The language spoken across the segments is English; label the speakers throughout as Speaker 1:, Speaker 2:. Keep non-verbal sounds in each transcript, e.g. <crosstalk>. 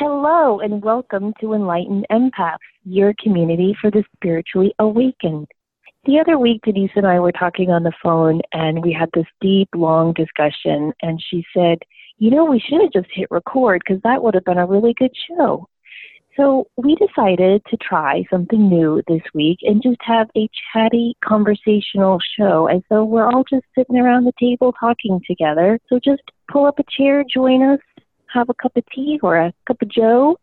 Speaker 1: Hello, and welcome to Enlightened Empaths, your community for the spiritually awakened. The other week, Denise and I were talking on the phone, and we had this deep, long discussion. And she said, You know, we should have just hit record because that would have been a really good show. So we decided to try something new this week and just have a chatty conversational show as though we're all just sitting around the table talking together. So just pull up a chair, join us, have a cup of tea or a cup of joe,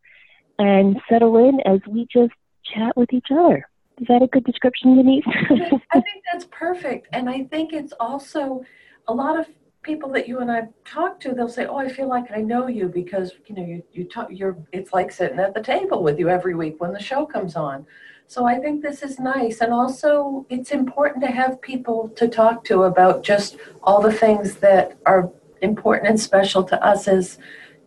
Speaker 1: and settle in as we just chat with each other. Is that a good description, Denise? <laughs>
Speaker 2: I think that's perfect. And I think it's also a lot of people that you and I talk to, they'll say, "Oh, I feel like I know you because you know you you talk. You're it's like sitting at the table with you every week when the show comes on." So I think this is nice, and also it's important to have people to talk to about just all the things that are important and special to us as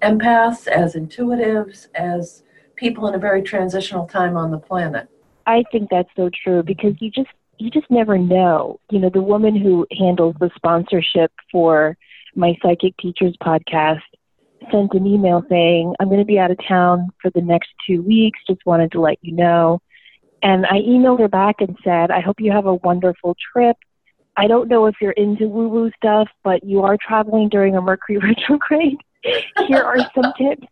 Speaker 2: empaths, as intuitives, as people in a very transitional time on the planet.
Speaker 1: I think that's so true because you just you just never know. You know, the woman who handles the sponsorship for my Psychic Teachers podcast sent an email saying, I'm going to be out of town for the next two weeks. Just wanted to let you know. And I emailed her back and said, I hope you have a wonderful trip. I don't know if you're into woo woo stuff, but you are traveling during a Mercury <laughs> retrograde. Here are some tips.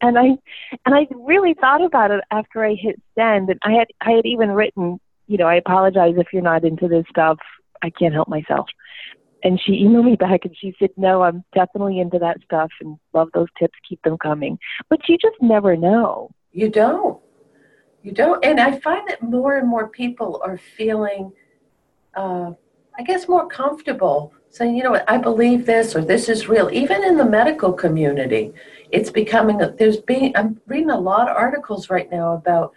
Speaker 1: And I and I really thought about it after I hit send and I had I had even written, you know, I apologize if you're not into this stuff. I can't help myself. And she emailed me back and she said, No, I'm definitely into that stuff and love those tips, keep them coming. But you just never know.
Speaker 2: You don't. You don't. And I find that more and more people are feeling uh, I guess more comfortable saying, you know what, I believe this or this is real. Even in the medical community, it's becoming, there's being, I'm reading a lot of articles right now about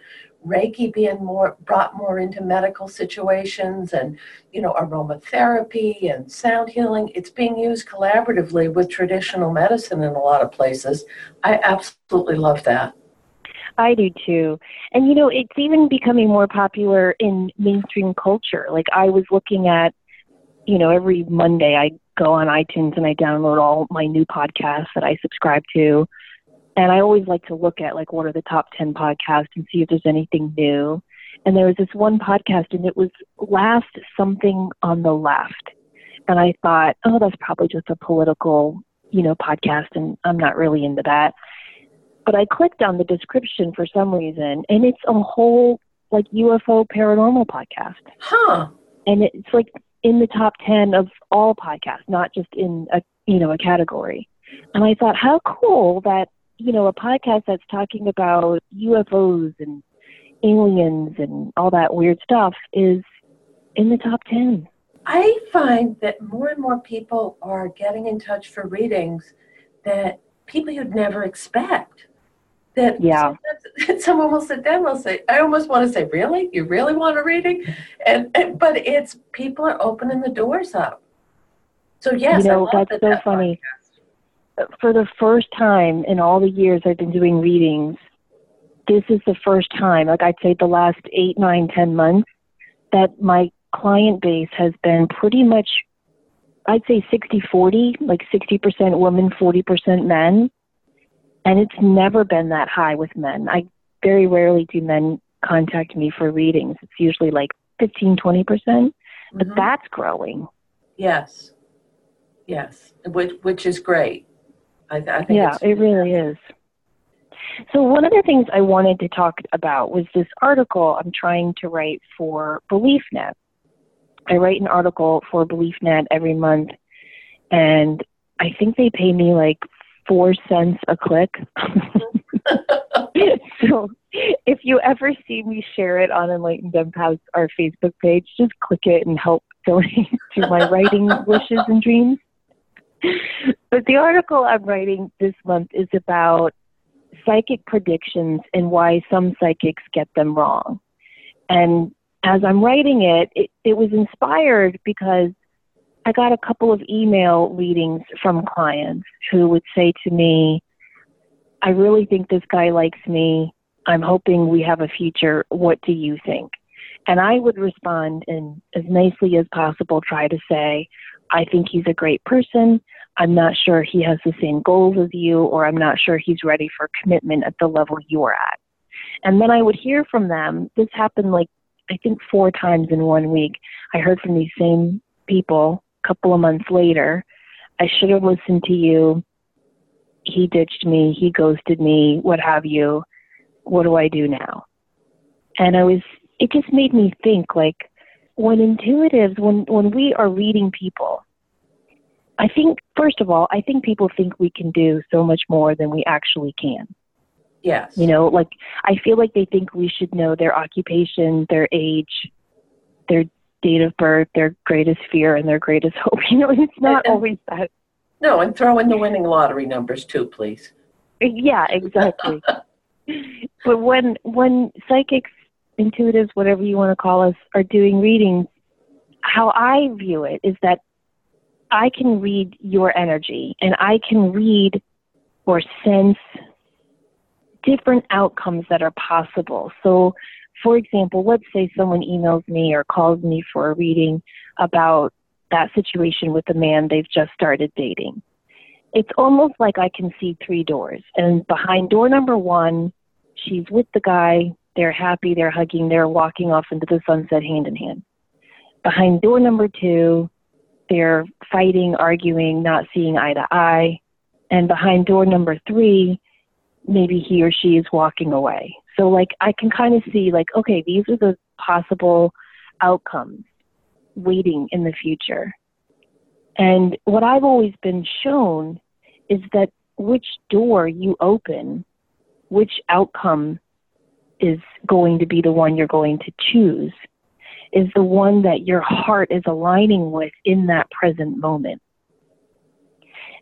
Speaker 2: Reiki being more brought more into medical situations and you know aromatherapy and sound healing. It's being used collaboratively with traditional medicine in a lot of places. I absolutely love that.
Speaker 1: I do too. And you know, it's even becoming more popular in mainstream culture. Like I was looking at you know, every Monday I go on iTunes and I download all my new podcasts that I subscribe to. And I always like to look at like what are the top 10 podcasts and see if there's anything new. And there was this one podcast and it was last something on the left. And I thought, oh, that's probably just a political, you know, podcast and I'm not really into that. But I clicked on the description for some reason and it's a whole like UFO paranormal podcast.
Speaker 2: Huh.
Speaker 1: And it's like in the top 10 of all podcasts, not just in a, you know, a category. And I thought, how cool that, you know, a podcast that's talking about UFOs and aliens and all that weird stuff is in the top 10.
Speaker 2: I find that more and more people are getting in touch for readings that people you'd never expect that
Speaker 1: yeah. <laughs>
Speaker 2: someone will sit down will say i almost want to say really? You really want a reading? And, and but it's people are opening the doors up. So yes
Speaker 1: you know that's that, so that funny. podcast. Uh, for the first time in all the years i've been doing readings this is the first time like i'd say the last eight nine ten months that my client base has been pretty much i'd say 60 40 like 60% women 40% men and it's never been that high with men. I very rarely do men contact me for readings. It's usually like 15, 20%, percent but mm-hmm. that's growing.
Speaker 2: Yes. Yes. Which, which is great. I, I think
Speaker 1: yeah, it really is. So one of the things I wanted to talk about was this article I'm trying to write for BeliefNet. I write an article for BeliefNet every month, and I think they pay me like four cents a click. <laughs> <laughs> so if you ever see me share it on Enlightened Empaths, our Facebook page, just click it and help donate <laughs> to my writing wishes and dreams. But the article I'm writing this month is about psychic predictions and why some psychics get them wrong. And as I'm writing it, it, it was inspired because I got a couple of email readings from clients who would say to me, I really think this guy likes me. I'm hoping we have a future. What do you think? And I would respond and as nicely as possible try to say, I think he's a great person. I'm not sure he has the same goals as you, or I'm not sure he's ready for commitment at the level you're at. And then I would hear from them. This happened like, I think, four times in one week. I heard from these same people couple of months later. I should have listened to you. He ditched me. He ghosted me, what have you. What do I do now? And I was, it just made me think like, when intuitives, when, when we are reading people, I think, first of all, I think people think we can do so much more than we actually can.
Speaker 2: Yes.
Speaker 1: You know, like I feel like they think we should know their occupation, their age, their date of birth, their greatest fear, and their greatest <laughs> hope. You know, it's not
Speaker 2: And-
Speaker 1: always that.
Speaker 2: No, and throw in the winning lottery numbers too, please.
Speaker 1: Yeah, exactly. <laughs> but when when psychics, intuitives, whatever you want to call us, are doing readings, how I view it is that I can read your energy and I can read or sense different outcomes that are possible. So, for example, let's say someone emails me or calls me for a reading about that situation with the man they've just started dating. It's almost like I can see three doors. And behind door number one, she's with the guy, they're happy, they're hugging, they're walking off into the sunset hand in hand. Behind door number two, they're fighting, arguing, not seeing eye to eye. And behind door number three, maybe he or she is walking away. So, like, I can kind of see, like, okay, these are the possible outcomes waiting in the future. And what I've always been shown is that which door you open, which outcome is going to be the one you're going to choose, is the one that your heart is aligning with in that present moment.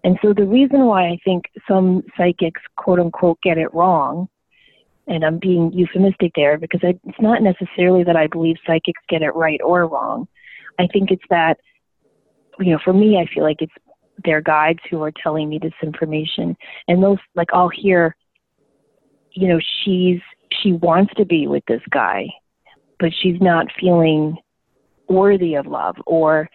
Speaker 1: And so the reason why I think some psychics, quote unquote, get it wrong, and I'm being euphemistic there because it's not necessarily that I believe psychics get it right or wrong. I think it's that, you know, for me, I feel like it's their guides who are telling me this information. And those, like, I'll hear, you know, she's, she wants to be with this guy, but she's not feeling worthy of love, or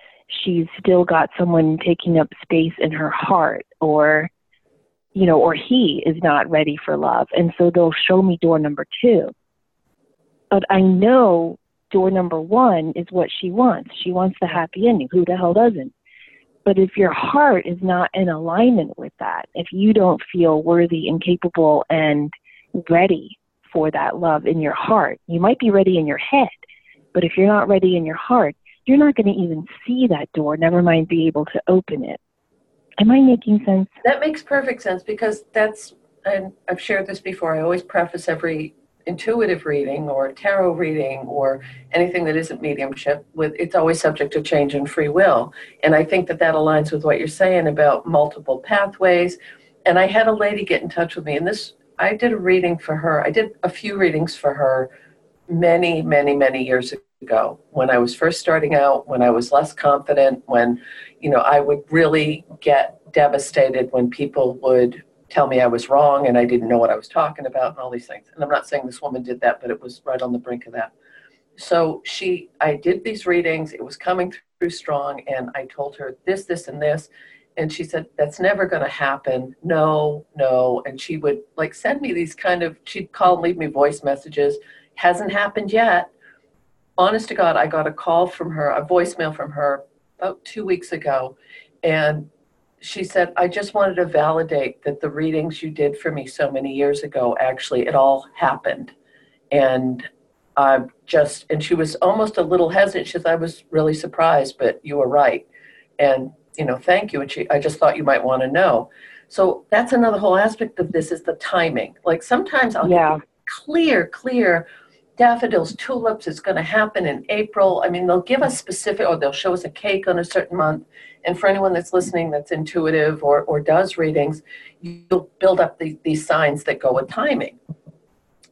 Speaker 1: she's still got someone taking up space in her heart, or, you know, or he is not ready for love. And so they'll show me door number two. But I know door number one is what she wants. She wants the happy ending. Who the hell doesn't? But if your heart is not in alignment with that, if you don't feel worthy and capable and ready for that love in your heart, you might be ready in your head, but if you're not ready in your heart, you're not going to even see that door, never mind be able to open it. Am I making sense?
Speaker 2: That makes perfect sense because that's, and I've shared this before, I always preface every intuitive reading or tarot reading or anything that isn't mediumship with it's always subject to change and free will. And I think that that aligns with what you're saying about multiple pathways. And I had a lady get in touch with me, and this, I did a reading for her. I did a few readings for her many, many, many years ago when I was first starting out, when I was less confident, when, you know, I would really get devastated when people would tell me I was wrong and I didn't know what I was talking about and all these things. And I'm not saying this woman did that, but it was right on the brink of that. So she, I did these readings. It was coming through strong, and I told her this, this, and this. And she said, That's never going to happen. No, no. And she would like send me these kind of, she'd call and leave me voice messages. Hasn't happened yet. Honest to God, I got a call from her, a voicemail from her about two weeks ago. And she said, I just wanted to validate that the readings you did for me so many years ago, actually, it all happened. And I just, and she was almost a little hesitant. She said, I was really surprised, but you were right. And, you know, thank you. And she, I just thought you might want to know. So that's another whole aspect of this is the timing. Like sometimes I'll
Speaker 1: Yeah.
Speaker 2: clear, clear daffodils, tulips, it's going to happen in April. I mean, they'll give us specific, or they'll show us a cake on a certain month. And for anyone that's listening that's intuitive or, or does readings, you'll build up the, these signs that go with timing.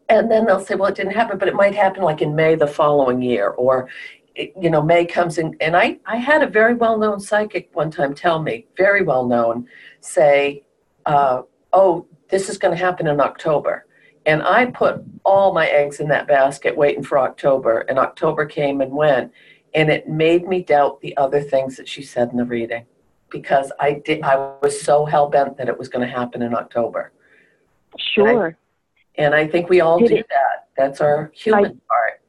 Speaker 2: And then they'll say, well, it didn't happen, but it might happen like in May the following year, or, you know, May comes in. And I, I had a very well known psychic one time tell me, very well known, say, uh, oh, this is going to happen in October. And I put all my eggs in that basket waiting for October, and October came and went. and it made me doubt the other things that she said in the reading because I did I was so hell bent that it was going to happen in October.
Speaker 1: Sure.
Speaker 2: And I, and I think we all
Speaker 1: Did
Speaker 2: do
Speaker 1: it-
Speaker 2: that. That's our human part.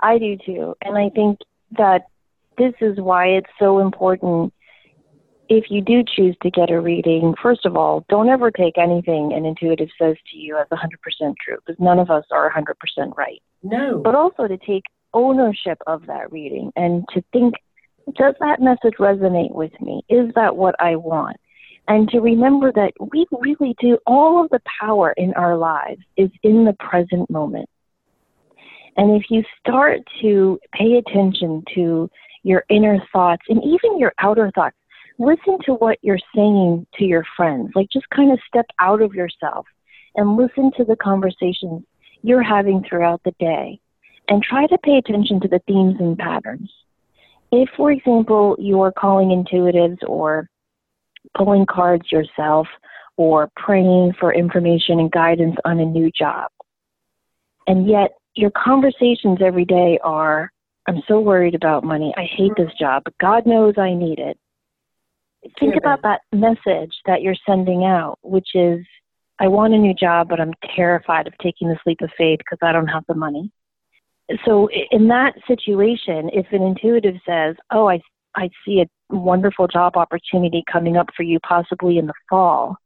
Speaker 1: I do too. And I think that this is why it's so important if you do choose to get a reading, first of all, don't ever take anything an intuitive says to you as 100% true because none of us are 100% right.
Speaker 2: No.
Speaker 1: But also to take ownership of that reading and to think, does that message resonate with me? Is that what I want? And to remember that we really do, all of the power in our lives is in the present moment. And if you start to pay attention to your inner thoughts and even your outer thoughts, listen to what you're saying to your friends. Like just kind of step out of yourself and listen to the conversations you're having throughout the day and try to pay attention to the themes and patterns. If, for example, you are calling intuitives or pulling cards yourself or praying for information and guidance on a new job, and yet your conversations every day are, I'm so worried about money. I hate this job, but God knows I need it. Think
Speaker 2: Yeah.
Speaker 1: about that message that you're sending out, which is, I want a new job, but I'm terrified of taking this leap of faith because I don't have the money. So in that situation, if an intuitive says, "Oh, I I see a wonderful job opportunity coming up for you possibly in the fall,"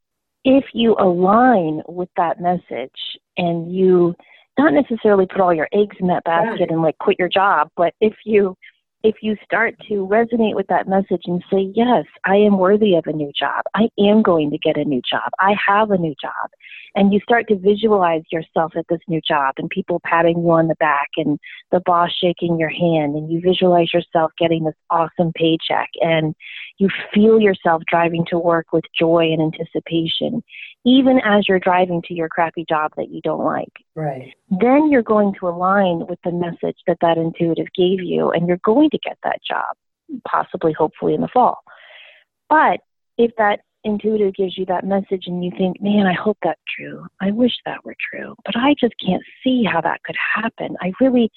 Speaker 1: if you align with that message and you not necessarily put all your eggs in that basket
Speaker 2: Right.
Speaker 1: and like quit your job, but if you if you start to resonate with that message and say, Yes, I am worthy of a new job. I am going to get a new job. I have a new job. And you start to visualize yourself at this new job and people patting you on the back and the boss shaking your hand and you visualize yourself getting this awesome paycheck and you feel yourself driving to work with joy and anticipation, even as you're driving to your crappy job that you don't like.
Speaker 2: Right.
Speaker 1: then you're going to align with the message that that intuitive gave you and you're going to get that job possibly hopefully in the fall. But if that intuitive gives you that message and you think man i hope that's true. I wish that were true but i just can't see how that could happen. I really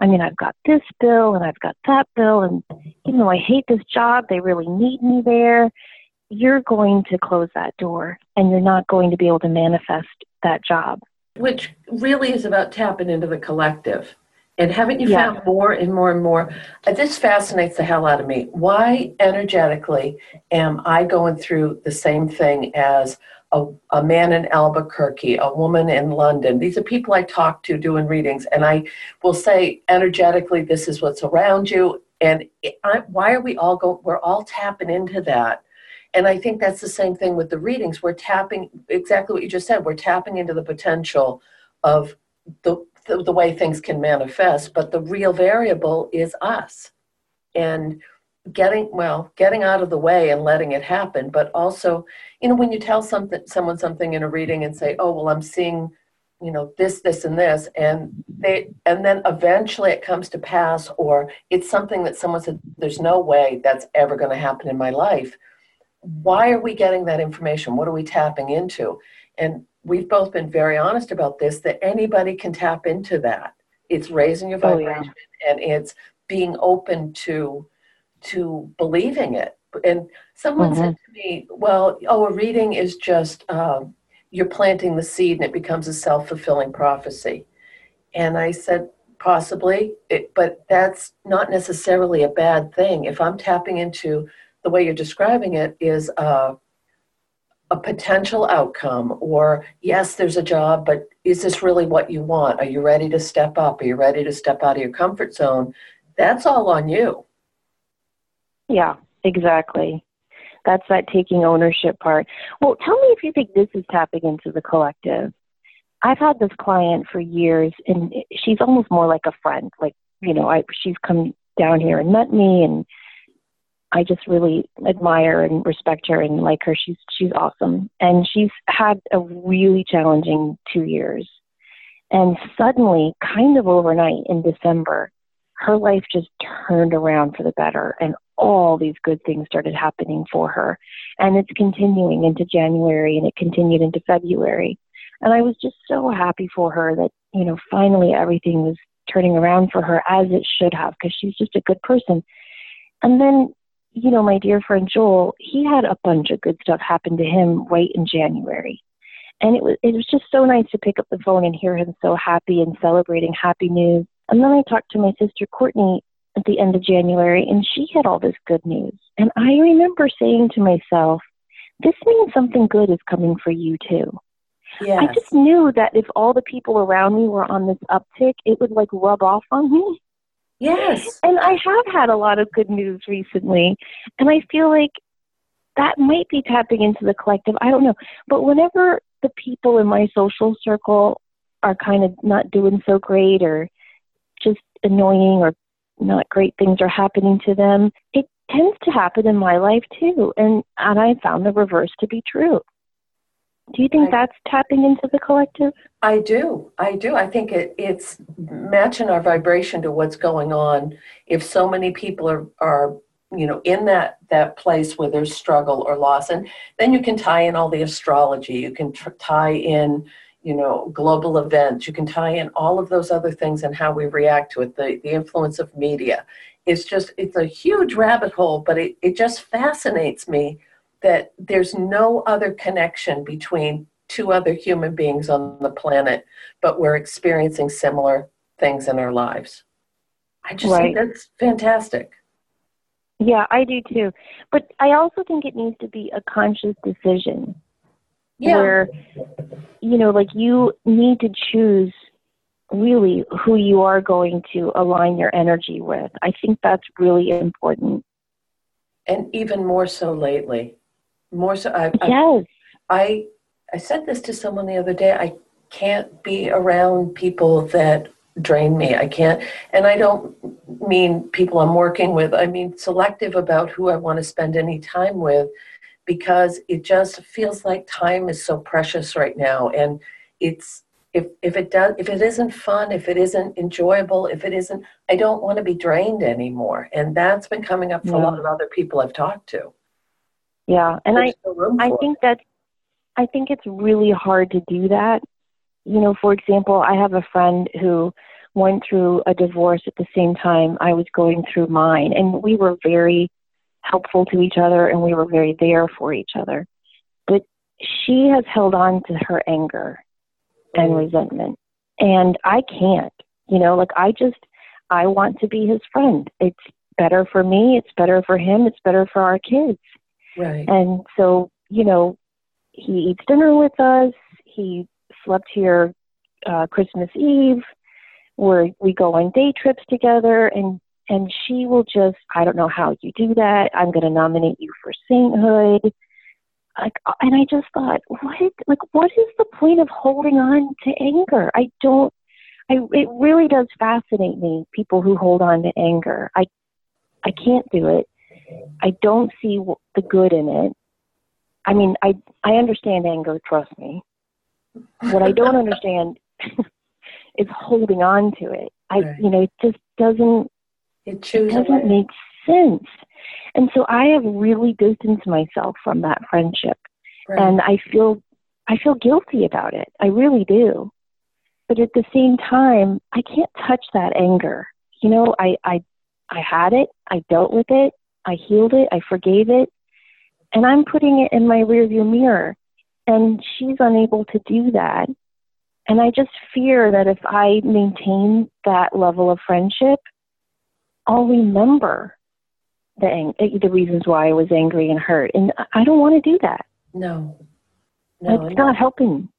Speaker 1: i mean i've got this bill and i've got that bill and you know i hate this job they really need me there you're going to close that door and you're not going to be able to manifest that job
Speaker 2: Which really is about tapping into the collective. And haven't you
Speaker 1: Yeah.
Speaker 2: found more and more and more? uh, This fascinates the hell out of me. Why energetically am I going through the same thing as a, a man in Albuquerque, a woman in London? These are people I talk to doing readings, and I will say energetically, this is what's around you. And it- I, why are we all going? We're all tapping into that. And I think that's the same thing with the readings. We're tapping exactly what you just said. We're tapping into the potential of the, the, the way things can manifest, but the real variable is us. And getting well, getting out of the way and letting it happen, but also, you know, when you tell something someone something in a reading and say, "Oh, well, I'm seeing, you know, this, this, and this," and they and then eventually it comes to pass, or it's something that someone said, "There's no way that's ever going to happen in my life." Why are we getting that information? What are we tapping into? And we've both been very honest about this that anybody can tap into that. It's raising your
Speaker 1: Oh, yeah.
Speaker 2: vibration and it's being open to to believing it. And someone said to me, "Well, oh, a reading is just um, you're planting the seed and it becomes a self fulfilling prophecy." And I said, possibly, it, but that's not necessarily a bad thing. If I'm tapping into the way you're describing it is a, a potential outcome, or yes, there's a job, but is this really what you want? Are you ready to step up? Are you ready to step out of your comfort zone? That's all on you.
Speaker 1: Yeah, exactly. That's that taking ownership part. Well, tell me if you think this is tapping into the collective. I've had this client for years, and she's almost more like a friend. Like, you know, I she's come down here and met me, and I just really admire and respect her and like her. She's she's awesome, and she's had a really challenging two years. And suddenly, kind of overnight in December, her life just turned around for the better, and all these good things started happening for her. And it's continuing into January, and it continued into February. And I was just so happy for her that, you know, finally everything was turning around for her as it should have because she's just a good person. And then, you know, my dear friend Joel, he had a bunch of good stuff happen to him right in January. And it was it was just so nice to pick up the phone and hear him so happy and celebrating happy news. And then I talked to my sister Courtney at the end of January and she had all this good news. And I remember saying to myself, this means something good is coming for you too.
Speaker 2: Yes.
Speaker 1: I just knew that if all the people around me were on this uptick, it would like rub off on me.
Speaker 2: Yes.
Speaker 1: And I have had a lot of good news recently, and I feel like that might be tapping into the collective. I don't know. But whenever the people in my social circle are kind of not doing so great or just annoying or not great things are happening to them, it tends to happen in my life too. And and I found the reverse to be true. Do you think
Speaker 2: I-
Speaker 1: that's tapping into the collective?
Speaker 2: I do. I do. I think it, it's matching our vibration to what's going on. If so many people are, are you know, in that, that place where there's struggle or loss, and then you can tie in all the astrology, you can tr- tie in, you know, global events, you can tie in all of those other things and how we react to it, the, the influence of media. It's just, it's a huge rabbit hole, but it, it just fascinates me that there's no other connection between two other human beings on the planet, but we're experiencing similar things in our lives. I just
Speaker 1: Right.
Speaker 2: think that's fantastic.
Speaker 1: Yeah, I do too. But I also think it needs to be a conscious decision
Speaker 2: Yeah.
Speaker 1: where, you know, like you need to choose really who you are going to align your energy with. I think that's really important.
Speaker 2: and even more so lately. More so, I, I,
Speaker 1: Yes.
Speaker 2: I, I said this to someone the other day. I can't be around people that drain me. I can't, and I don't mean people I'm working with. I mean selective about who I want to spend any time with because it just feels like time is so precious right now. And it's, if, if it does, if it isn't fun, if it isn't enjoyable, if it isn't, I don't want to be drained anymore. And that's been coming up for a lot of other people I've talked to.
Speaker 1: Yeah. And I,
Speaker 2: no
Speaker 1: I
Speaker 2: it.
Speaker 1: think that I think it's really hard to do that. You know, for example, I have a friend who went through a divorce at the same time I was going through mine, and we were very helpful to each other and we were very there for each other. But she has held on to her anger and
Speaker 2: Mm.
Speaker 1: resentment, and I can't. You know, like I just I want to be his friend. It's better for me, it's better for him, it's better for our kids.
Speaker 2: Right.
Speaker 1: And so, you know, he eats dinner with us. He slept here uh, Christmas Eve. Where we go on day trips together, and and she will just I don't know how you do that. I'm going to nominate you for sainthood. Like, and I just thought, what? Like, what is the point of holding on to anger? I don't. I it really does fascinate me. People who hold on to anger. I I can't do it. I don't see the good in it. I mean, I I understand anger. Trust me. What I don't <laughs> understand <laughs> is holding on to it. I,
Speaker 2: Right.
Speaker 1: you know, it just doesn't
Speaker 2: It
Speaker 1: it doesn't make sense. And so I have really distanced myself from that friendship,
Speaker 2: Right.
Speaker 1: and I feel I feel guilty about it. I really do. But at the same time, I can't touch that anger. You know, I I I had it. I dealt with it. I healed it. I forgave it. And I'm putting it in my rearview mirror. And she's unable to do that. And I just fear that if I maintain that level of friendship, I'll remember the ang- the reasons why I was angry and hurt. And I- don't want to do that.
Speaker 2: no. No,
Speaker 1: it's not helping.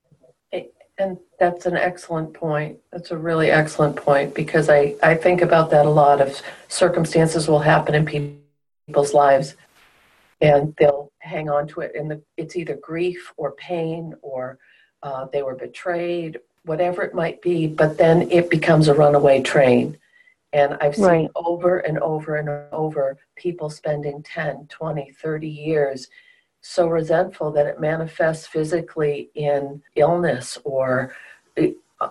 Speaker 2: And that's an excellent point. That's a really excellent point because I, I think about that a lot of circumstances will happen in pe- people's lives and they'll hang on to it and the, it's either grief or pain or uh, they were betrayed, whatever it might be, but then it becomes a runaway train. And I've seen
Speaker 1: Right.
Speaker 2: over and over and over people spending 10, 20, 30 years so resentful that it manifests physically in illness or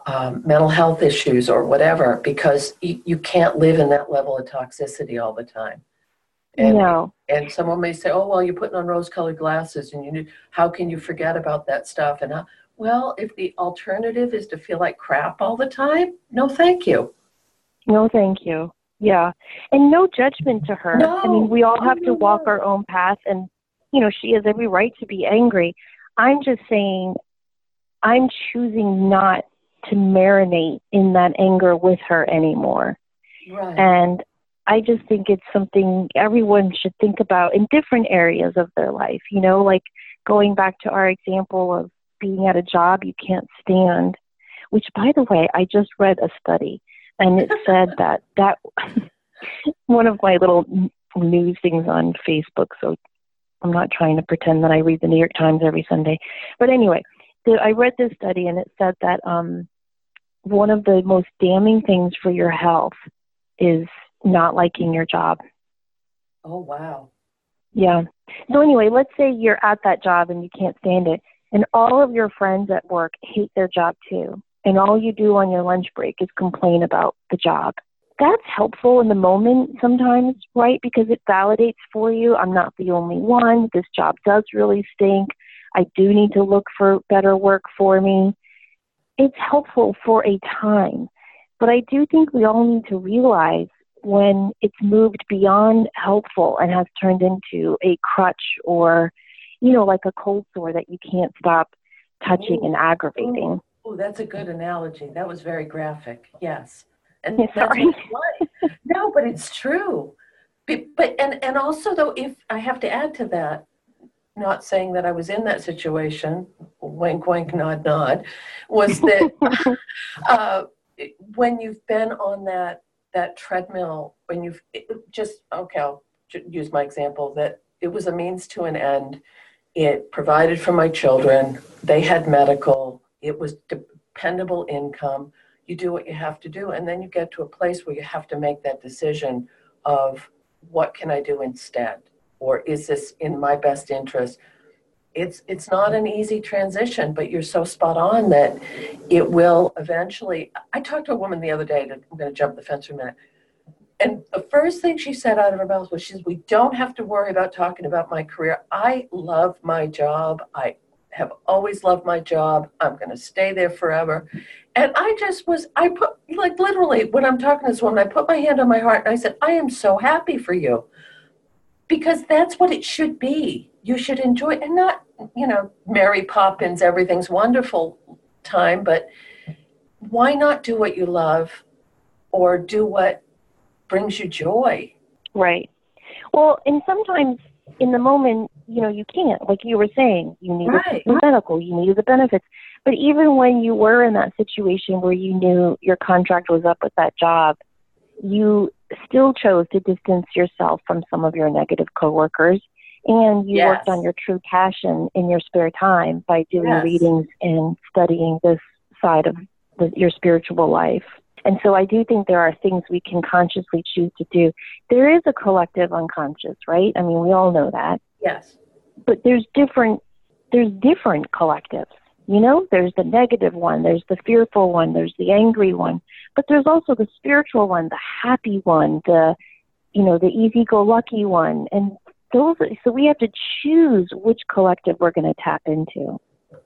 Speaker 2: um, mental health issues or whatever because you, you can't live in that level of toxicity all the time. And,
Speaker 1: no.
Speaker 2: and someone may say, oh, well, you're putting on rose colored glasses and you need, how can you forget about that stuff? And, uh, well, if the alternative is to feel like crap all the time, no, thank you.
Speaker 1: No, thank you. Yeah. And no judgment to her.
Speaker 2: No.
Speaker 1: I mean, we all have to walk our own path and you know, she has every right to be angry. I'm just saying I'm choosing not to marinate in that anger with her anymore.
Speaker 2: Right.
Speaker 1: And I just think it's something everyone should think about in different areas of their life. You know, like going back to our example of being at a job you can't stand, which, by the way, I just read a study and it <laughs> said that that <laughs> one of my little news things on Facebook. So I'm not trying to pretend that I read the New York Times every Sunday. But anyway, the, I read this study and it said that um, one of the most damning things for your health is not liking your job.
Speaker 2: oh wow.
Speaker 1: Yeah. So anyway, let's say you're at that job and you can't stand it, and all of your friends at work hate their job too, and all you do on your lunch break is complain about the job. That's helpful in the moment sometimes, right? Because it validates for you. I'm not the only one. This job does really stink. I do need to look for better work for me. It's helpful for a time. But I do think we all need to realize when it's moved beyond helpful and has turned into a crutch or, you know, like a cold sore that you can't stop touching and aggravating.
Speaker 2: Oh, that's a good analogy. That was very graphic. Yes. And
Speaker 1: Yeah, sorry. <laughs>
Speaker 2: what it's like. No, but it's true. But, but and and also though, if I have to add to that, not saying that I was in that situation, wink, wink, nod, nod, was that <laughs> uh, when you've been on that that treadmill, when you've just okay, I'll use my example that it was a means to an end. It provided for my children. They had medical. It was dependable income. You do what you have to do, and then you get to a place where you have to make that decision of what can I do instead, or is this in my best interest? It's it's not an easy transition, but you're so spot on that it will eventually. I talked to a woman the other day. That, I'm going to jump the fence for a minute. And the first thing she said out of her mouth was, "She says we don't have to worry about talking about my career. I love my job. I have always loved my job. I'm going to stay there forever." And I just was, I put like literally when I'm talking to this woman, I put my hand on my heart and I said, "I am so happy for you," because that's what it should be. You should enjoy and not, you know, Mary Poppins, everything's wonderful time, but why not do what you love or do what brings you joy?
Speaker 1: Right. Well, and sometimes in the moment, you know, you can't. Like you were saying, you needed
Speaker 2: Right.
Speaker 1: the medical, you needed the benefits. But even when you were in that situation where you knew your contract was up with that job, you still chose to distance yourself from some of your negative coworkers and you worked on your true passion in your spare time by doing
Speaker 2: Yes.
Speaker 1: readings and studying this side of the, your spiritual life. And so I do think there are things we can consciously choose to do. There is a collective unconscious, right? I mean, we all know that.
Speaker 2: Yes.
Speaker 1: But there's different there's different collectives. You know, there's the negative one, there's the fearful one, there's the angry one, but there's also the spiritual one, the happy one, the you know, the easy-go-lucky one, and those. So we have to choose which collective we're going to tap into.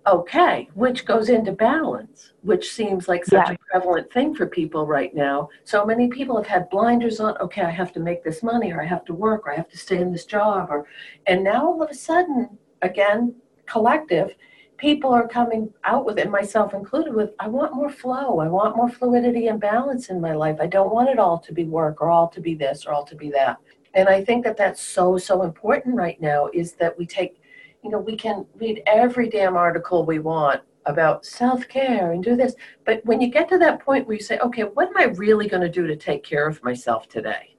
Speaker 2: Okay, which goes into balance, which seems like such
Speaker 1: Yeah.
Speaker 2: a prevalent thing for people right now. So many people have had blinders on, okay, I have to make this money or I have to work or I have to stay in this job or and now all of a sudden, again, collective, people are coming out with it, myself included, with I want more flow. I want more fluidity and balance in my life. I don't want it all to be work or all to be this or all to be that. And I think that that's so, so important right now is that we take you know, we can read every damn article we want about self care and do this. But when you get to that point where you say, okay, what am I really going to do to take care of myself today?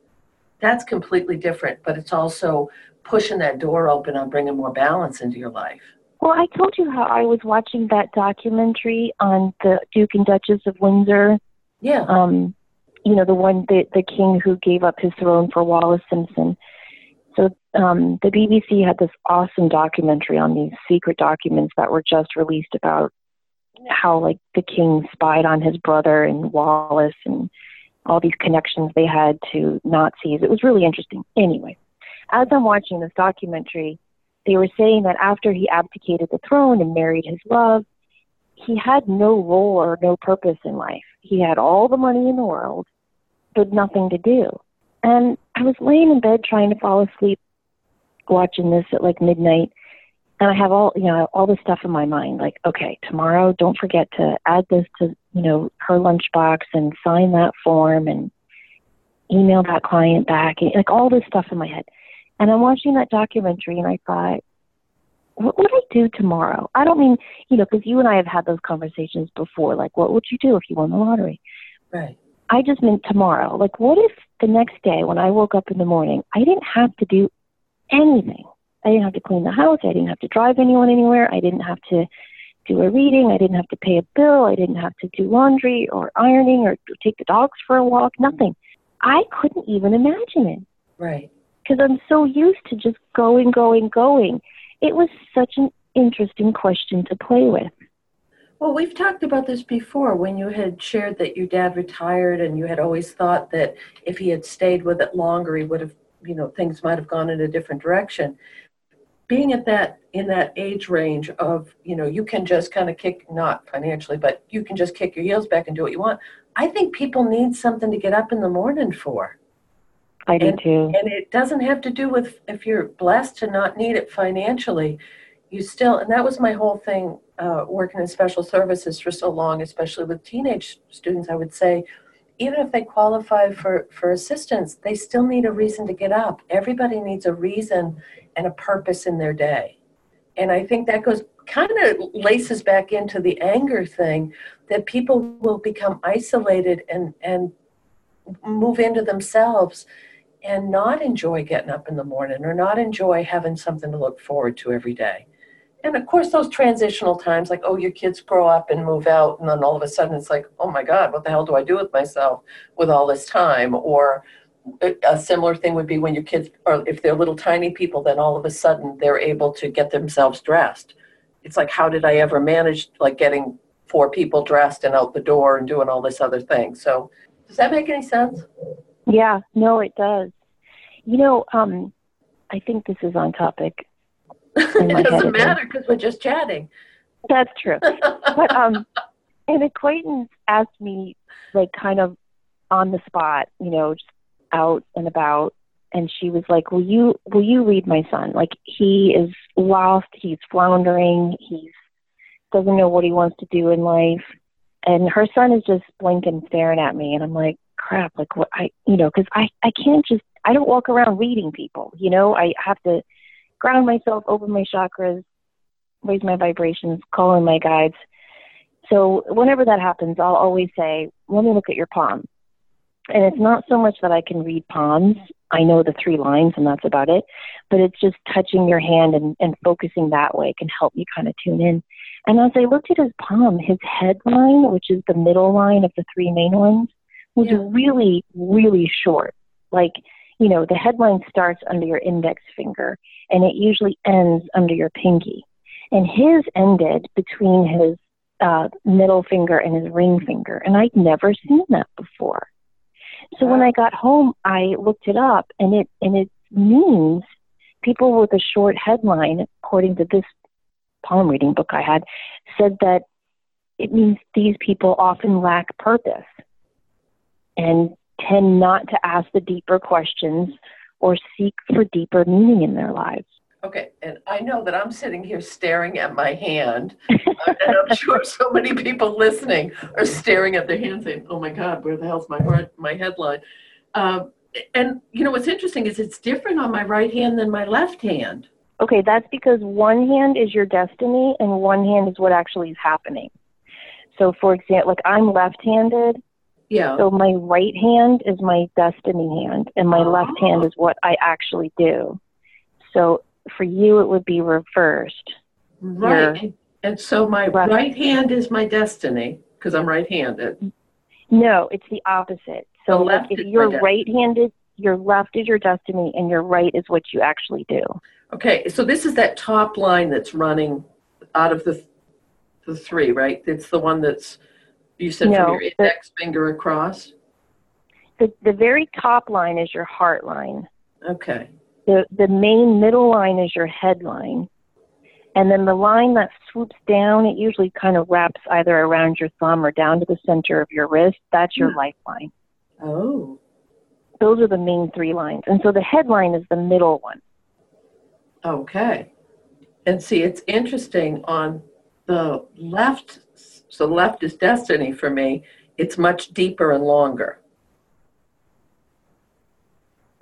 Speaker 2: That's completely different, but it's also pushing that door open on bringing more balance into your life.
Speaker 1: Well, I told you how I was watching that documentary on the Duke and Duchess of Windsor.
Speaker 2: Yeah.
Speaker 1: Um, you know, the one the the king who gave up his throne for Wallis Simpson. So um, the BBC had this awesome documentary on these secret documents that were just released about how like the king spied on his brother and Wallis and all these connections they had to Nazis. It was really interesting. Anyway, as I'm watching this documentary, they were saying that after he abdicated the throne and married his love, he had no role or no purpose in life. He had all the money in the world, but nothing to do. And I was laying in bed trying to fall asleep, watching this at like midnight, and I have all you know all this stuff in my mind. Like, okay, tomorrow, don't forget to add this to you know her lunchbox and sign that form and email that client back, and like all this stuff in my head. And I'm watching that documentary, and I thought, what would I do tomorrow? I don't mean, you know, because you and I have had those conversations before. Like, what would you do if you won the lottery?
Speaker 2: Right.
Speaker 1: I just meant tomorrow. Like, what if the next day when I woke up in the morning, I didn't have to do anything? I didn't have to clean the house. I didn't have to drive anyone anywhere. I didn't have to do a reading. I didn't have to pay a bill. I didn't have to do laundry or ironing or take the dogs for a walk. Nothing. I couldn't even imagine it.
Speaker 2: Right.
Speaker 1: Because I'm so used to just going, going, going. It was such an interesting question to play with.
Speaker 2: Well, we've talked about this before when you had shared that your dad retired and you had always thought that if he had stayed with it longer, he would have, you know, things might have gone in a different direction. Being at that in that age range of, you know, you can just kind of kick not financially, but you can just kick your heels back and do what you want. I think people need something to get up in the morning for.
Speaker 1: I do
Speaker 2: and,
Speaker 1: too.
Speaker 2: And it doesn't have to do with if you're blessed to not need it financially. You still, and that was my whole thing uh, working in special services for so long, especially with teenage students. I would say, even if they qualify for, for assistance, they still need a reason to get up. Everybody needs a reason and a purpose in their day. And I think that goes kind of laces back into the anger thing that people will become isolated and, and move into themselves and not enjoy getting up in the morning or not enjoy having something to look forward to every day. And of course, those transitional times, like, oh, your kids grow up and move out, and then all of a sudden it's like, oh my God, what the hell do I do with myself with all this time? Or a similar thing would be when your kids, or if they're little tiny people, then all of a sudden they're able to get themselves dressed. It's like, how did I ever manage like getting four people dressed and out the door and doing all this other thing? So, does that make any sense?
Speaker 1: Yeah, no, it does. You know, um, I think this is on topic.
Speaker 2: It doesn't matter because we're just chatting.
Speaker 1: That's true. but um, an acquaintance asked me, like, kind of on the spot, you know, just out and about, and she was like, "Will you will you read my son? Like, he is lost. He's floundering. He's doesn't know what he wants to do in life." And her son is just blinking, staring at me, and I'm like, "Crap! Like, what I, you know, because I I can't just I don't walk around reading people. You know, I have to." Ground myself, open my chakras, raise my vibrations, call in my guides. So whenever that happens, I'll always say, let me look at your palm. And it's not so much that I can read palms. I know the three lines and that's about it. But it's just touching your hand and, and focusing that way can help me kind of tune in. And as I looked at his palm, his headline, which is the middle line of the three main ones, was yeah. really, really short. Like you know, the headline starts under your index finger and it usually ends under your pinky. And his ended between his uh, middle finger and his ring finger. And I'd never seen that before. So when I got home, I looked it up and it, and it means people with a short headline, according to this palm reading book I had, said that it means these people often lack purpose. And tend not to ask the deeper questions or seek for deeper meaning in their lives.
Speaker 2: Okay, and I know that I'm sitting here staring at my hand, <laughs> and I'm sure so many people listening are staring at their hand saying, "Oh my God, where the hell's my my headline?" Um, and you know what's interesting is it's different on my right hand than my left hand.
Speaker 1: Okay, that's because one hand is your destiny, and one hand is what actually is happening. So, for example, like I'm left-handed,
Speaker 2: yeah.
Speaker 1: So my right hand is my destiny hand, and my oh. left hand is what I actually do. So for you, it would be reversed.
Speaker 2: Right. Your and so my right, right hand is my destiny because I'm right-handed.
Speaker 1: No, it's the opposite. So the like if you're right-handed, your left is your destiny, and your right is what you actually do.
Speaker 2: Okay, so this is that top line that's running out of the the three, right? It's the one that's you said no, from your index the, finger across?
Speaker 1: The, the very top line is your heart line.
Speaker 2: Okay.
Speaker 1: The, the main middle line is your head line. And then the line that swoops down, it usually kind of wraps either around your thumb or down to the center of your wrist. That's your yeah. lifeline.
Speaker 2: Oh,
Speaker 1: those are the main three lines. And so the headline is the middle one.
Speaker 2: Okay. And see, it's interesting on the left, so left is destiny for me, it's much deeper and longer.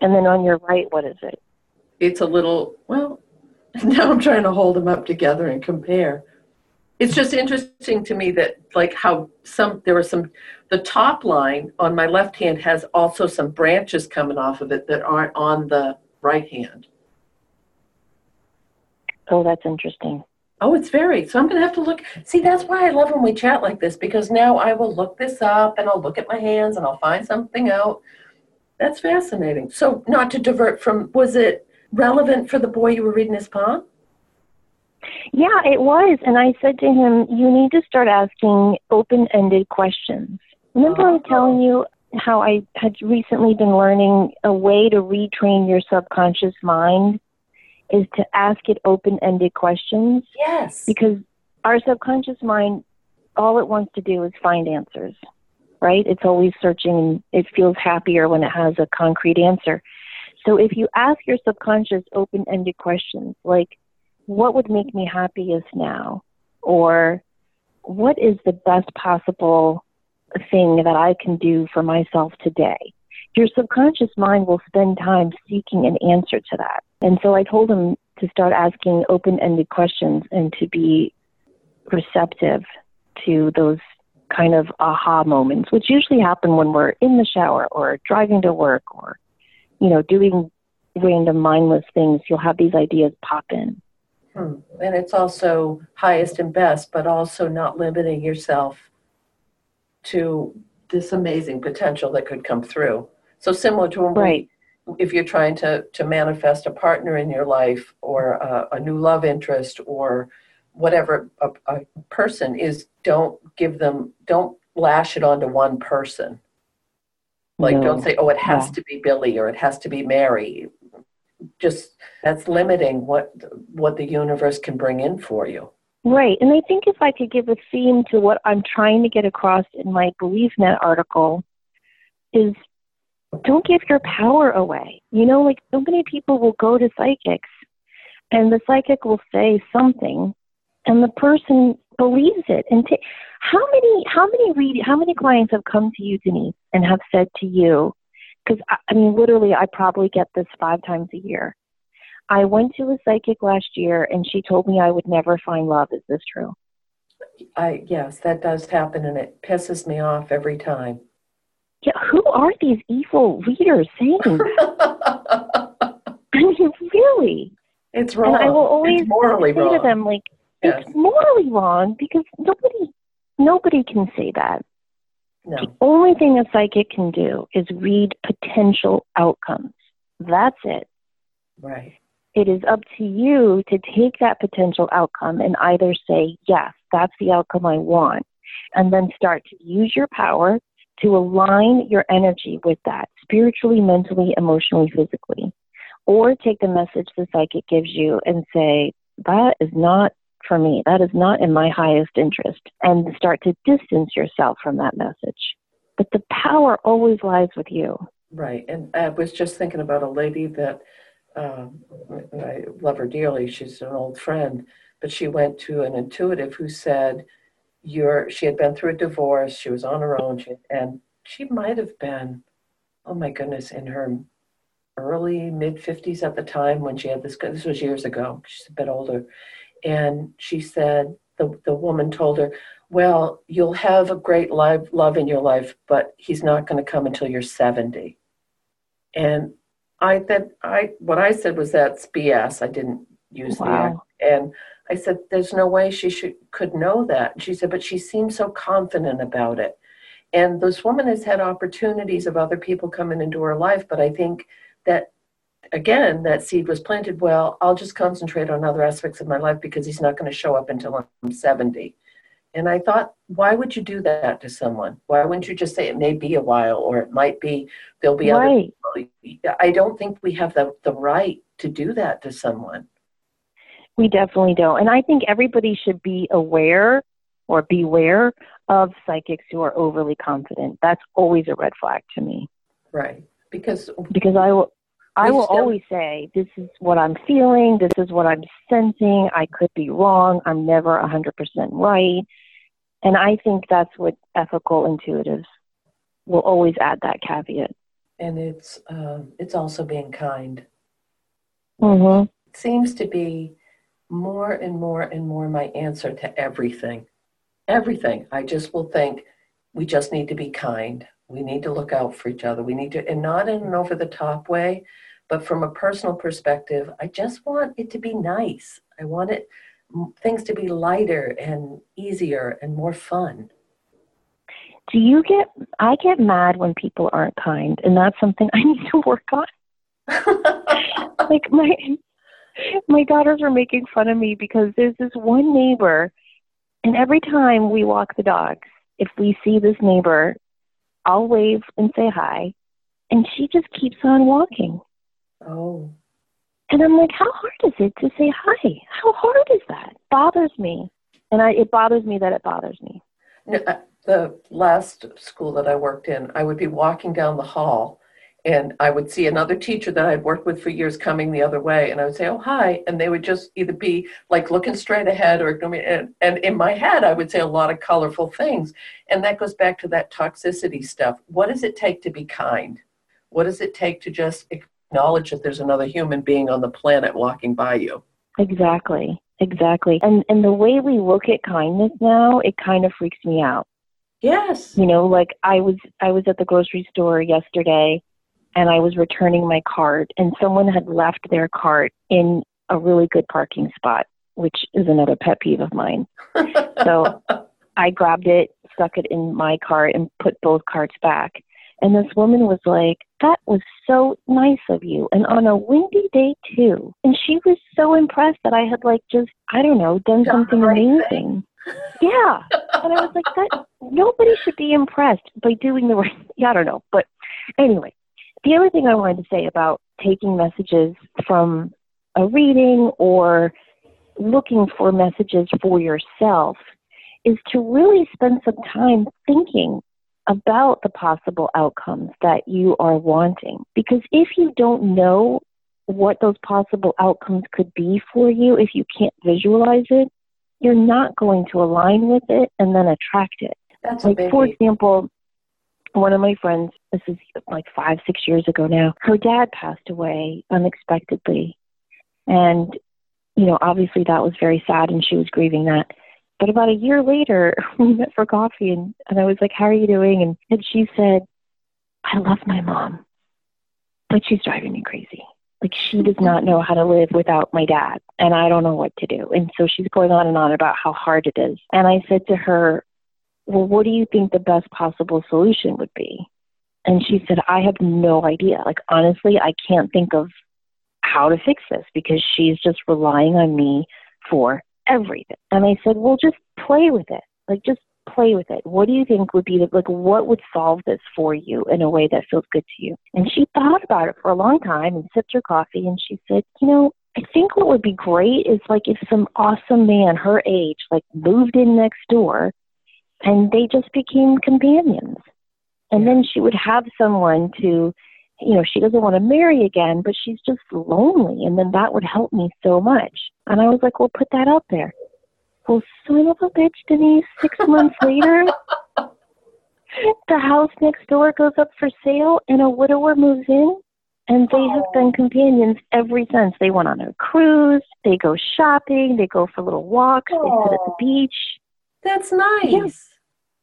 Speaker 1: And then on your right, what is it?
Speaker 2: It's a little, well, <laughs> now I'm trying to hold them up together and compare. It's just interesting to me that, like, how some, there were some, the top line on my left hand has also some branches coming off of it that aren't on the right hand.
Speaker 1: Oh, that's interesting.
Speaker 2: Oh, it's very. So I'm going to have to look. See, that's why I love when we chat like this because now I will look this up and I'll look at my hands and I'll find something out. That's fascinating. So, not to divert from, was it relevant for the boy you were reading his palm?
Speaker 1: Yeah, it was. And I said to him, You need to start asking open ended questions. Remember. I was telling you how I had recently been learning a way to retrain your subconscious mind is to ask it open ended questions.
Speaker 2: Yes.
Speaker 1: Because our subconscious mind, all it wants to do is find answers, right? It's always searching and it feels happier when it has a concrete answer. So if you ask your subconscious open ended questions like, what would make me happiest now? Or what is the best possible thing that I can do for myself today? Your subconscious mind will spend time seeking an answer to that. And so I told him to start asking open ended questions and to be receptive to those kind of aha moments, which usually happen when we're in the shower or driving to work or, you know, doing random mindless things. You'll have these ideas pop in.
Speaker 2: Hmm. And it's also highest and best, but also not limiting yourself to this amazing potential that could come through. So similar to
Speaker 1: right.
Speaker 2: if you're trying to, to manifest a partner in your life or a, a new love interest or whatever a, a, person is don't give them don't lash it onto one person. Like no. don't say oh it has to be billy or it has to be mary. Just that's limiting what what the universe can bring in for you.
Speaker 1: Right and i think if i could give a theme to what i'm trying to get across in my BeliefNet article is don't give your power away. You know, like so many people will go to psychics and the psychic will say something and the person believes it. And t- how many, how many read, how many clients have come to you, Denise, and have said to you, because I, I mean, literally, I probably get this five times a year. I went to a psychic last year and she told me I would never find love. Is this true?
Speaker 2: I yes, that does happen and it pisses me off every time
Speaker 1: yeah, who are these evil leaders saying? <laughs> I mean, really?
Speaker 2: It's wrong.
Speaker 1: And I will always
Speaker 2: it's morally
Speaker 1: say
Speaker 2: wrong.
Speaker 1: to them, like, yes. it's morally wrong because nobody, nobody can say that.
Speaker 2: No.
Speaker 1: The only thing a psychic can do is read potential outcomes. That's it.
Speaker 2: Right.
Speaker 1: It is up to you to take that potential outcome and either say, yes, that's the outcome I want, and then start to use your power to align your energy with that spiritually, mentally, emotionally, physically. Or take the message the psychic gives you and say, that is not for me. That is not in my highest interest. And start to distance yourself from that message. But the power always lies with you.
Speaker 2: Right. And I was just thinking about a lady that um, I love her dearly. She's an old friend, but she went to an intuitive who said, you're she had been through a divorce she was on her own she, and she might have been oh my goodness in her early mid 50s at the time when she had this this was years ago she's a bit older. And she said the, the woman told her well you'll have a great life, love in your life but he's not going to come until you're 70 and i said i what i said was that's bs i didn't use wow. the and I said, "There's no way she should could know that." She said, "But she seems so confident about it." And this woman has had opportunities of other people coming into her life, but I think that again, that seed was planted. Well, I'll just concentrate on other aspects of my life because he's not going to show up until I'm 70. And I thought, why would you do that to someone? Why wouldn't you just say it may be a while or it might be there'll be right. other people? I don't think we have the, the right to do that to someone.
Speaker 1: We definitely don't. And I think everybody should be aware or beware of psychics who are overly confident. That's always a red flag to me.
Speaker 2: Right. Because
Speaker 1: because I will I will
Speaker 2: still-
Speaker 1: always say this is what I'm feeling, this is what I'm sensing. I could be wrong. I'm never 100% right. And I think that's what ethical intuitives will always add that caveat.
Speaker 2: and it's um, it's also being kind.
Speaker 1: Mhm.
Speaker 2: It seems to be more and more and more my answer to everything. Everything. I just will think we just need to be kind. We need to look out for each other. We need to, and not in an over the top way, but from a personal perspective, I just want it to be nice. I want it things to be lighter and easier and more fun.
Speaker 1: Do you get I get mad when people aren't kind and that's something <laughs> I need to work on. <laughs> like my my daughters are making fun of me because there's this one neighbor and every time we walk the dogs if we see this neighbor i'll wave and say hi and she just keeps on walking.
Speaker 2: Oh,
Speaker 1: and i'm like how hard is it to say hi? How hard is that? It bothers me. And i it bothers me that it bothers me.
Speaker 2: No, uh, the last school that I worked in, I would be walking down the hall and I would see another teacher that I'd worked with for years coming the other way. And I would say, Oh, hi. And they would just either be like looking straight ahead or, ignore me. and, and in my head, I would say a lot of colorful things. And that goes back to that toxicity stuff. What does it take to be kind? What does it take to just acknowledge that there's another human being on the planet walking by you?
Speaker 1: exactly exactly and and the way we look at kindness now it kind of freaks me out
Speaker 2: Yes.
Speaker 1: you know like i was i was at the grocery store yesterday and i was returning my cart and someone had left their cart in a really good parking spot which is another pet peeve of mine. <laughs> So i grabbed it stuck it in my cart and put both carts back. And this woman was like that was so nice of you and on a windy day too. And she was so impressed that i had like just i don't know done something
Speaker 2: right thing.
Speaker 1: amazing. Yeah. And I was like, that nobody should be impressed by doing the right. <laughs> Yeah, I don't know, but anyway, the other thing I wanted to say about taking messages from a reading or looking for messages for yourself is to really spend some time thinking about the possible outcomes that you are wanting. Because if you don't know what those possible outcomes could be for you, if you can't visualize it, you're not going to align with it and then attract it.
Speaker 2: That's
Speaker 1: Like, for example, one of my friends, this is like five, six years ago now, her dad passed away unexpectedly. And, you know, obviously that was very sad and she was grieving that. But about a year later, <laughs> we met for coffee and, and I was like, How are you doing? And, and she said, I love my mom, but she's driving me crazy. Like she does not know how to live without my dad, and I don't know what to do. And so she's going on and on about how hard it is. And I said to her, Well, what do you think the best possible solution would be? And she said, I have no idea. Like, honestly, I can't think of how to fix this because she's just relying on me for everything. And I said, Well, just play with it. Like, just play with it. What do you think would be the, like, what would solve this for you in a way that feels good to you? And she thought about it for a long time and sipped her coffee and she said, You know, I think what would be great is like if some awesome man her age like moved in next door and they just became companions. And then she would have someone to, you know, she doesn't want to marry again, but she's just lonely. And then that would help me so much. And I was like, well, put that out there. Well, son of a bitch, Denise, six months later, <laughs> the house next door goes up for sale and a widower moves in. And they have been companions ever since. They went on a cruise, they go shopping, they go for little walks, they sit at the beach.
Speaker 2: That's nice.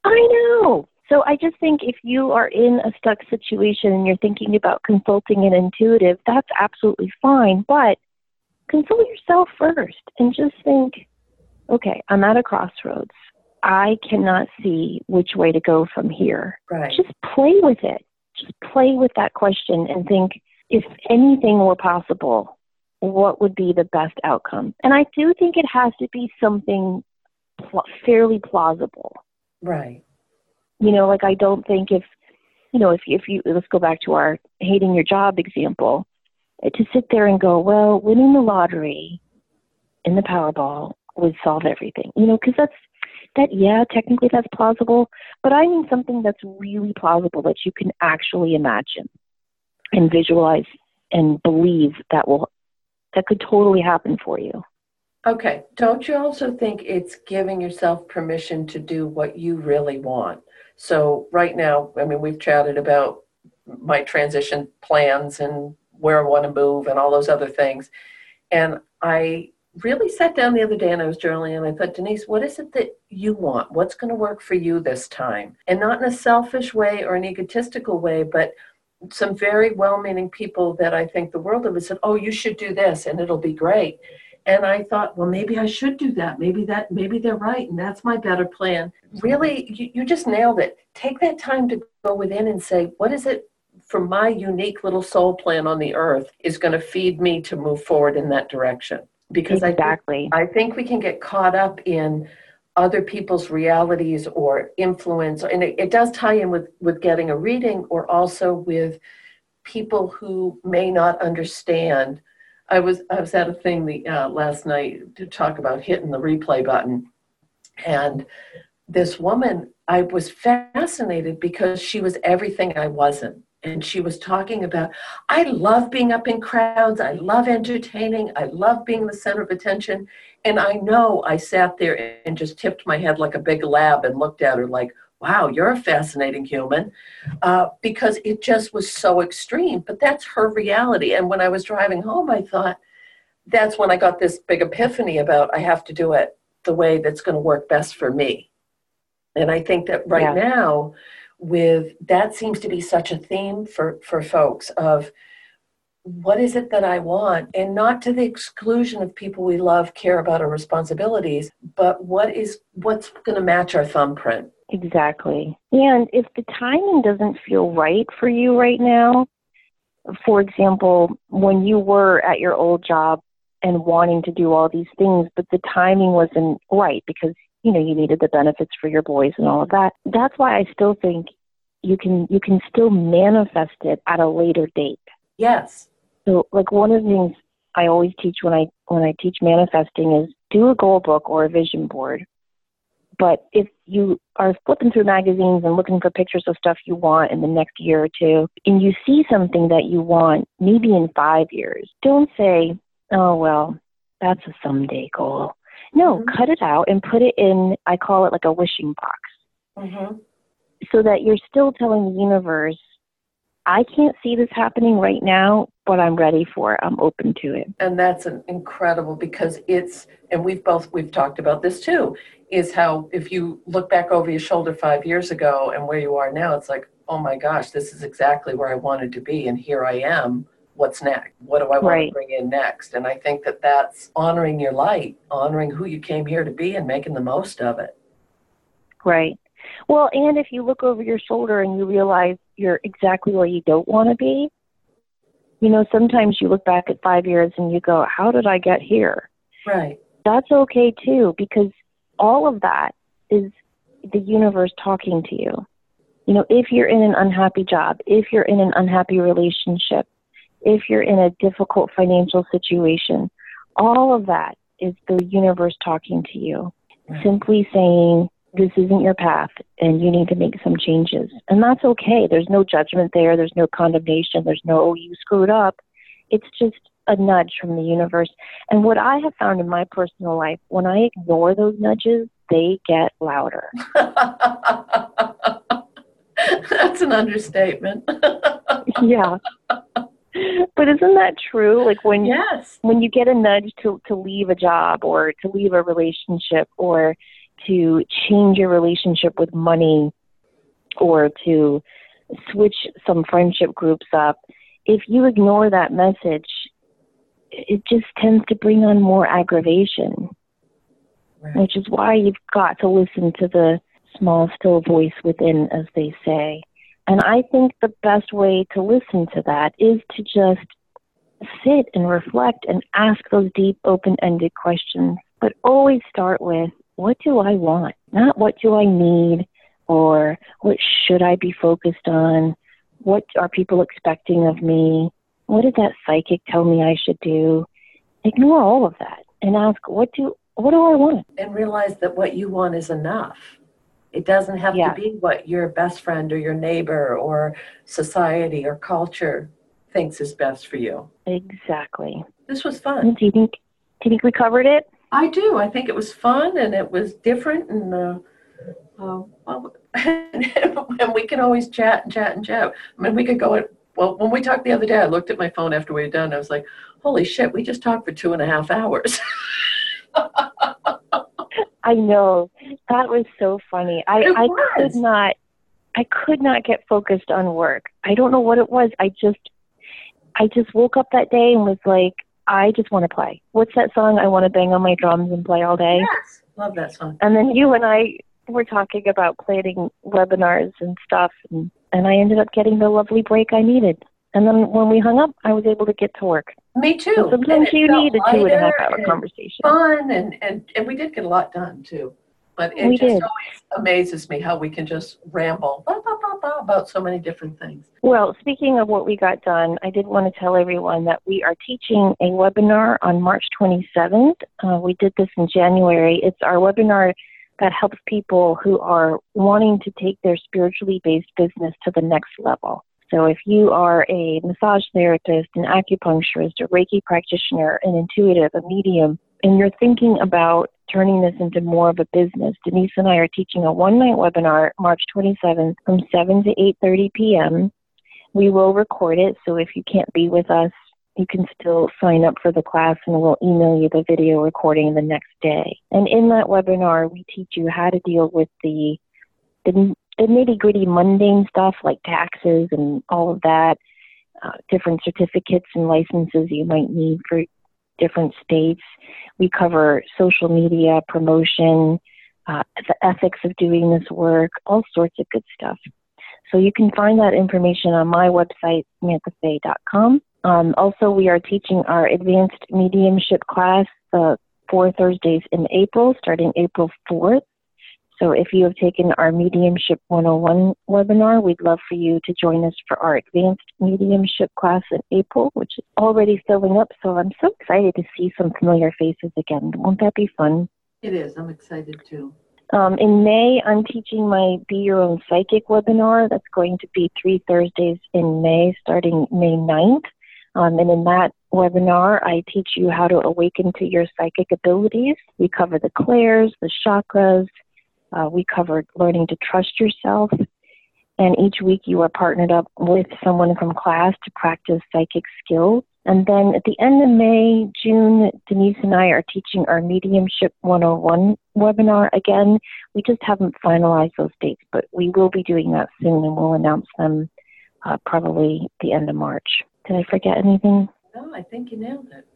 Speaker 1: I know. So I just think if you are in a stuck situation and you're thinking about consulting an intuitive, that's absolutely fine. But consult yourself first and just think, okay, I'm at a crossroads. I cannot see which way to go from here.
Speaker 2: Right.
Speaker 1: Just play with it. Just play with that question and think if anything were possible, what would be the best outcome? And I do think it has to be something pl- fairly plausible
Speaker 2: Right.
Speaker 1: you know like i don't think if you know if if you let's go back to our hating your job example uh, to sit there and go well winning the lottery in the powerball would solve everything you know because that's that yeah technically that's plausible but i mean something that's really plausible that you can actually imagine and visualize and believe that will that could totally happen for you.
Speaker 2: Okay. Don't you also think it's giving yourself permission to do what you really want? So, right now, I mean, we've chatted about my transition plans and where I want to move and all those other things. And I really sat down the other day and I was journaling and I thought, Denise, what is it that you want? What's going to work for you this time? And not in a selfish way or an egotistical way, but some very well meaning people that I think the world of said, oh, you should do this and it'll be great. And I thought, well, maybe I should do that. Maybe that, maybe they're right, and that's my better plan. Really, you, you just nailed it. Take that time to go within and say, what is it for my unique little soul plan on the earth is going to feed me to move forward in that direction? Because
Speaker 1: exactly.
Speaker 2: I, think, I think we can get caught up in other people's realities or influence, and it, it does tie in with with getting a reading, or also with people who may not understand I was I was at a thing the uh, last night to talk about hitting the replay button, and this woman I was fascinated because she was everything I wasn't, and she was talking about I love being up in crowds, I love entertaining, I love being the center of attention, and I know I sat there and just tipped my head like a big lab and looked at her like, wow, you're a fascinating human, uh, because it just was so extreme. But that's her reality. And when I was driving home, I thought, that's when I got this big epiphany about I have to do it the way that's going to work best for me. And I think that right yeah. now, with that seems to be such a theme for, for folks of what is it that I want? And not to the exclusion of people we love, care about, our responsibilities, but what is what's going to match our thumbprint?
Speaker 1: Exactly. And if the timing doesn't feel right for you right now, for example, when you were at your old job and wanting to do all these things, but the timing wasn't right because you know you needed the benefits for your boys and all of that. That's why I still think you can you can still manifest it at a later date.
Speaker 2: Yes.
Speaker 1: So like one of the things I always teach when I when I teach manifesting is do a goal book or a vision board but if you are flipping through magazines and looking for pictures of stuff you want in the next year or two, and you see something that you want maybe in five years, don't say, oh, well, that's a someday goal. No, mm-hmm. cut it out and put it in, I call it like a wishing box. Mm-hmm. So that you're still telling the universe, I can't see this happening right now, but I'm ready for it. I'm open to it.
Speaker 2: And that's an incredible because it's, and we've both, we've talked about this too is how if you look back over your shoulder five years ago and where you are now, it's like, oh my gosh, this is exactly where I wanted to be, and here I am. What's next? What do I want right. to bring in next? And I think that that's honoring your light, honoring who you came here to be, and making the most of it.
Speaker 1: Right. Well, and if you look over your shoulder and you realize you're exactly where you don't want to be, you know, sometimes you look back at five years and you go, how did I get here?
Speaker 2: Right.
Speaker 1: That's okay too, because all of that is the universe talking to you. You know, if you're in an unhappy job, if you're in an unhappy relationship, if you're in a difficult financial situation, all of that is the universe talking to you, right. simply saying, this isn't your path and you need to make some changes. And that's okay. There's no judgment there. There's no condemnation. There's no, oh, you screwed up. It's just a nudge from the universe. And what I have found in my personal life, when I ignore those nudges, they get louder. <laughs>
Speaker 2: That's an understatement. <laughs>
Speaker 1: yeah. But isn't that true? Like when
Speaker 2: yes.
Speaker 1: when you get a nudge to to leave a job or to leave a relationship or to change your relationship with money or to switch some friendship groups up, if you ignore that message, it just tends to bring on more aggravation, right. which is why you've got to listen to the small, still voice within, as they say. And I think the best way to listen to that is to just sit and reflect and ask those deep, open ended questions. But always start with what do I want? Not what do I need or what should I be focused on? What are people expecting of me? What did that psychic tell me I should do? Ignore all of that and ask, what do what do I want?
Speaker 2: And realize that what you want is enough. It doesn't have yeah. to be what your best friend or your neighbor or society or culture thinks is best for you.
Speaker 1: Exactly.
Speaker 2: This was fun.
Speaker 1: Do you think? Do you think we covered it?
Speaker 2: I do. I think it was fun and it was different and uh, uh, well, <laughs> and we can always chat and chat and chat. I mean, we could go. At, well, when we talked the other day, I looked at my phone after we were done. I was like, "Holy shit! We just talked for two and a half hours." <laughs>
Speaker 1: I know that was so funny. I I could not I could not get focused on work. I don't know what it was. I just I just woke up that day and was like, I just want to play. What's that song? I want to bang on my drums and play all day.
Speaker 2: yes, love that song.
Speaker 1: And then you and I were talking about planning webinars and stuff, and, and I ended up getting the lovely break I needed. And then when we hung up, I was able to get to work.
Speaker 2: Me too.
Speaker 1: So sometimes you need a two and a half hour conversation.
Speaker 2: Fun and, and and we did get a lot done too. But it
Speaker 1: We
Speaker 2: just
Speaker 1: did.
Speaker 2: always amazes me how we can just ramble blah, blah, blah, about so many different things.
Speaker 1: Well, speaking of what we got done, I did want to tell everyone that we are teaching a webinar on March 27th. Uh, we did this in January. It's our webinar that helps people who are wanting to take their spiritually based business to the next level. So if you are a massage therapist, an acupuncturist, a Reiki practitioner, an intuitive, a medium, and you're thinking about turning this into more of a business, Denise and I are teaching a one-night webinar March 27th from 7 to 8:30 p.m. We will record it, so if you can't be with us, you can still sign up for the class and we'll email you the video recording the next day. And in that webinar, we teach you how to deal with the the, the nitty gritty mundane stuff like taxes and all of that, uh, different certificates and licenses you might need for different states. We cover social media promotion, uh, the ethics of doing this work, all sorts of good stuff. So you can find that information on my website, samanthafey.com. Um, also, we are teaching our advanced mediumship class uh, four Thursdays in April, starting April 4th. So if you have taken our Mediumship 101 webinar, we'd love for you to join us for our advanced mediumship class in April, which is already filling up. So I'm so excited to see some familiar faces again. Won't that be fun?
Speaker 2: It is. I'm excited too.
Speaker 1: Um, in May, I'm teaching my Be Your Own Psychic webinar. That's going to be three Thursdays in May, starting May 9th. Um, and in that webinar, I teach you how to awaken to your psychic abilities. We cover the clairs, the chakras. Uh, we covered learning to trust yourself. And each week, you are partnered up with someone from class to practice psychic skills. And then at the end of May, June, Denise and I are teaching our Mediumship 101 webinar again. We just haven't finalized those dates, but we will be doing that soon and we'll announce them uh, probably the end of March. Did I forget anything?
Speaker 2: No, I think you nailed it.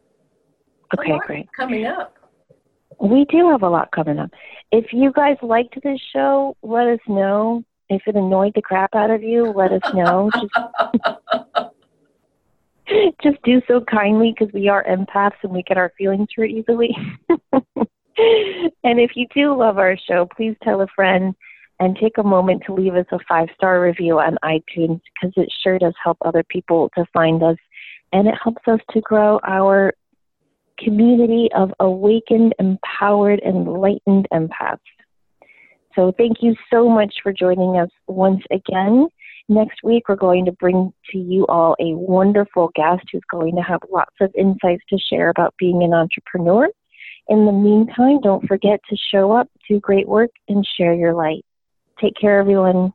Speaker 1: Okay, great.
Speaker 2: Coming up.
Speaker 1: We do have a lot coming up. If you guys liked this show, let us know. If it annoyed the crap out of you, let us know. <laughs> Just, <laughs> just do so kindly because we are empaths and we get our feelings hurt easily. <laughs> and if you do love our show, please tell a friend and take a moment to leave us a five star review on iTunes because it sure does help other people to find us and it helps us to grow our community of awakened, empowered, enlightened empaths. So thank you so much for joining us once again. Next week, we're going to bring to you all a wonderful guest who's going to have lots of insights to share about being an entrepreneur. In the meantime, don't forget to show up, do great work, and share your light. Take care, everyone.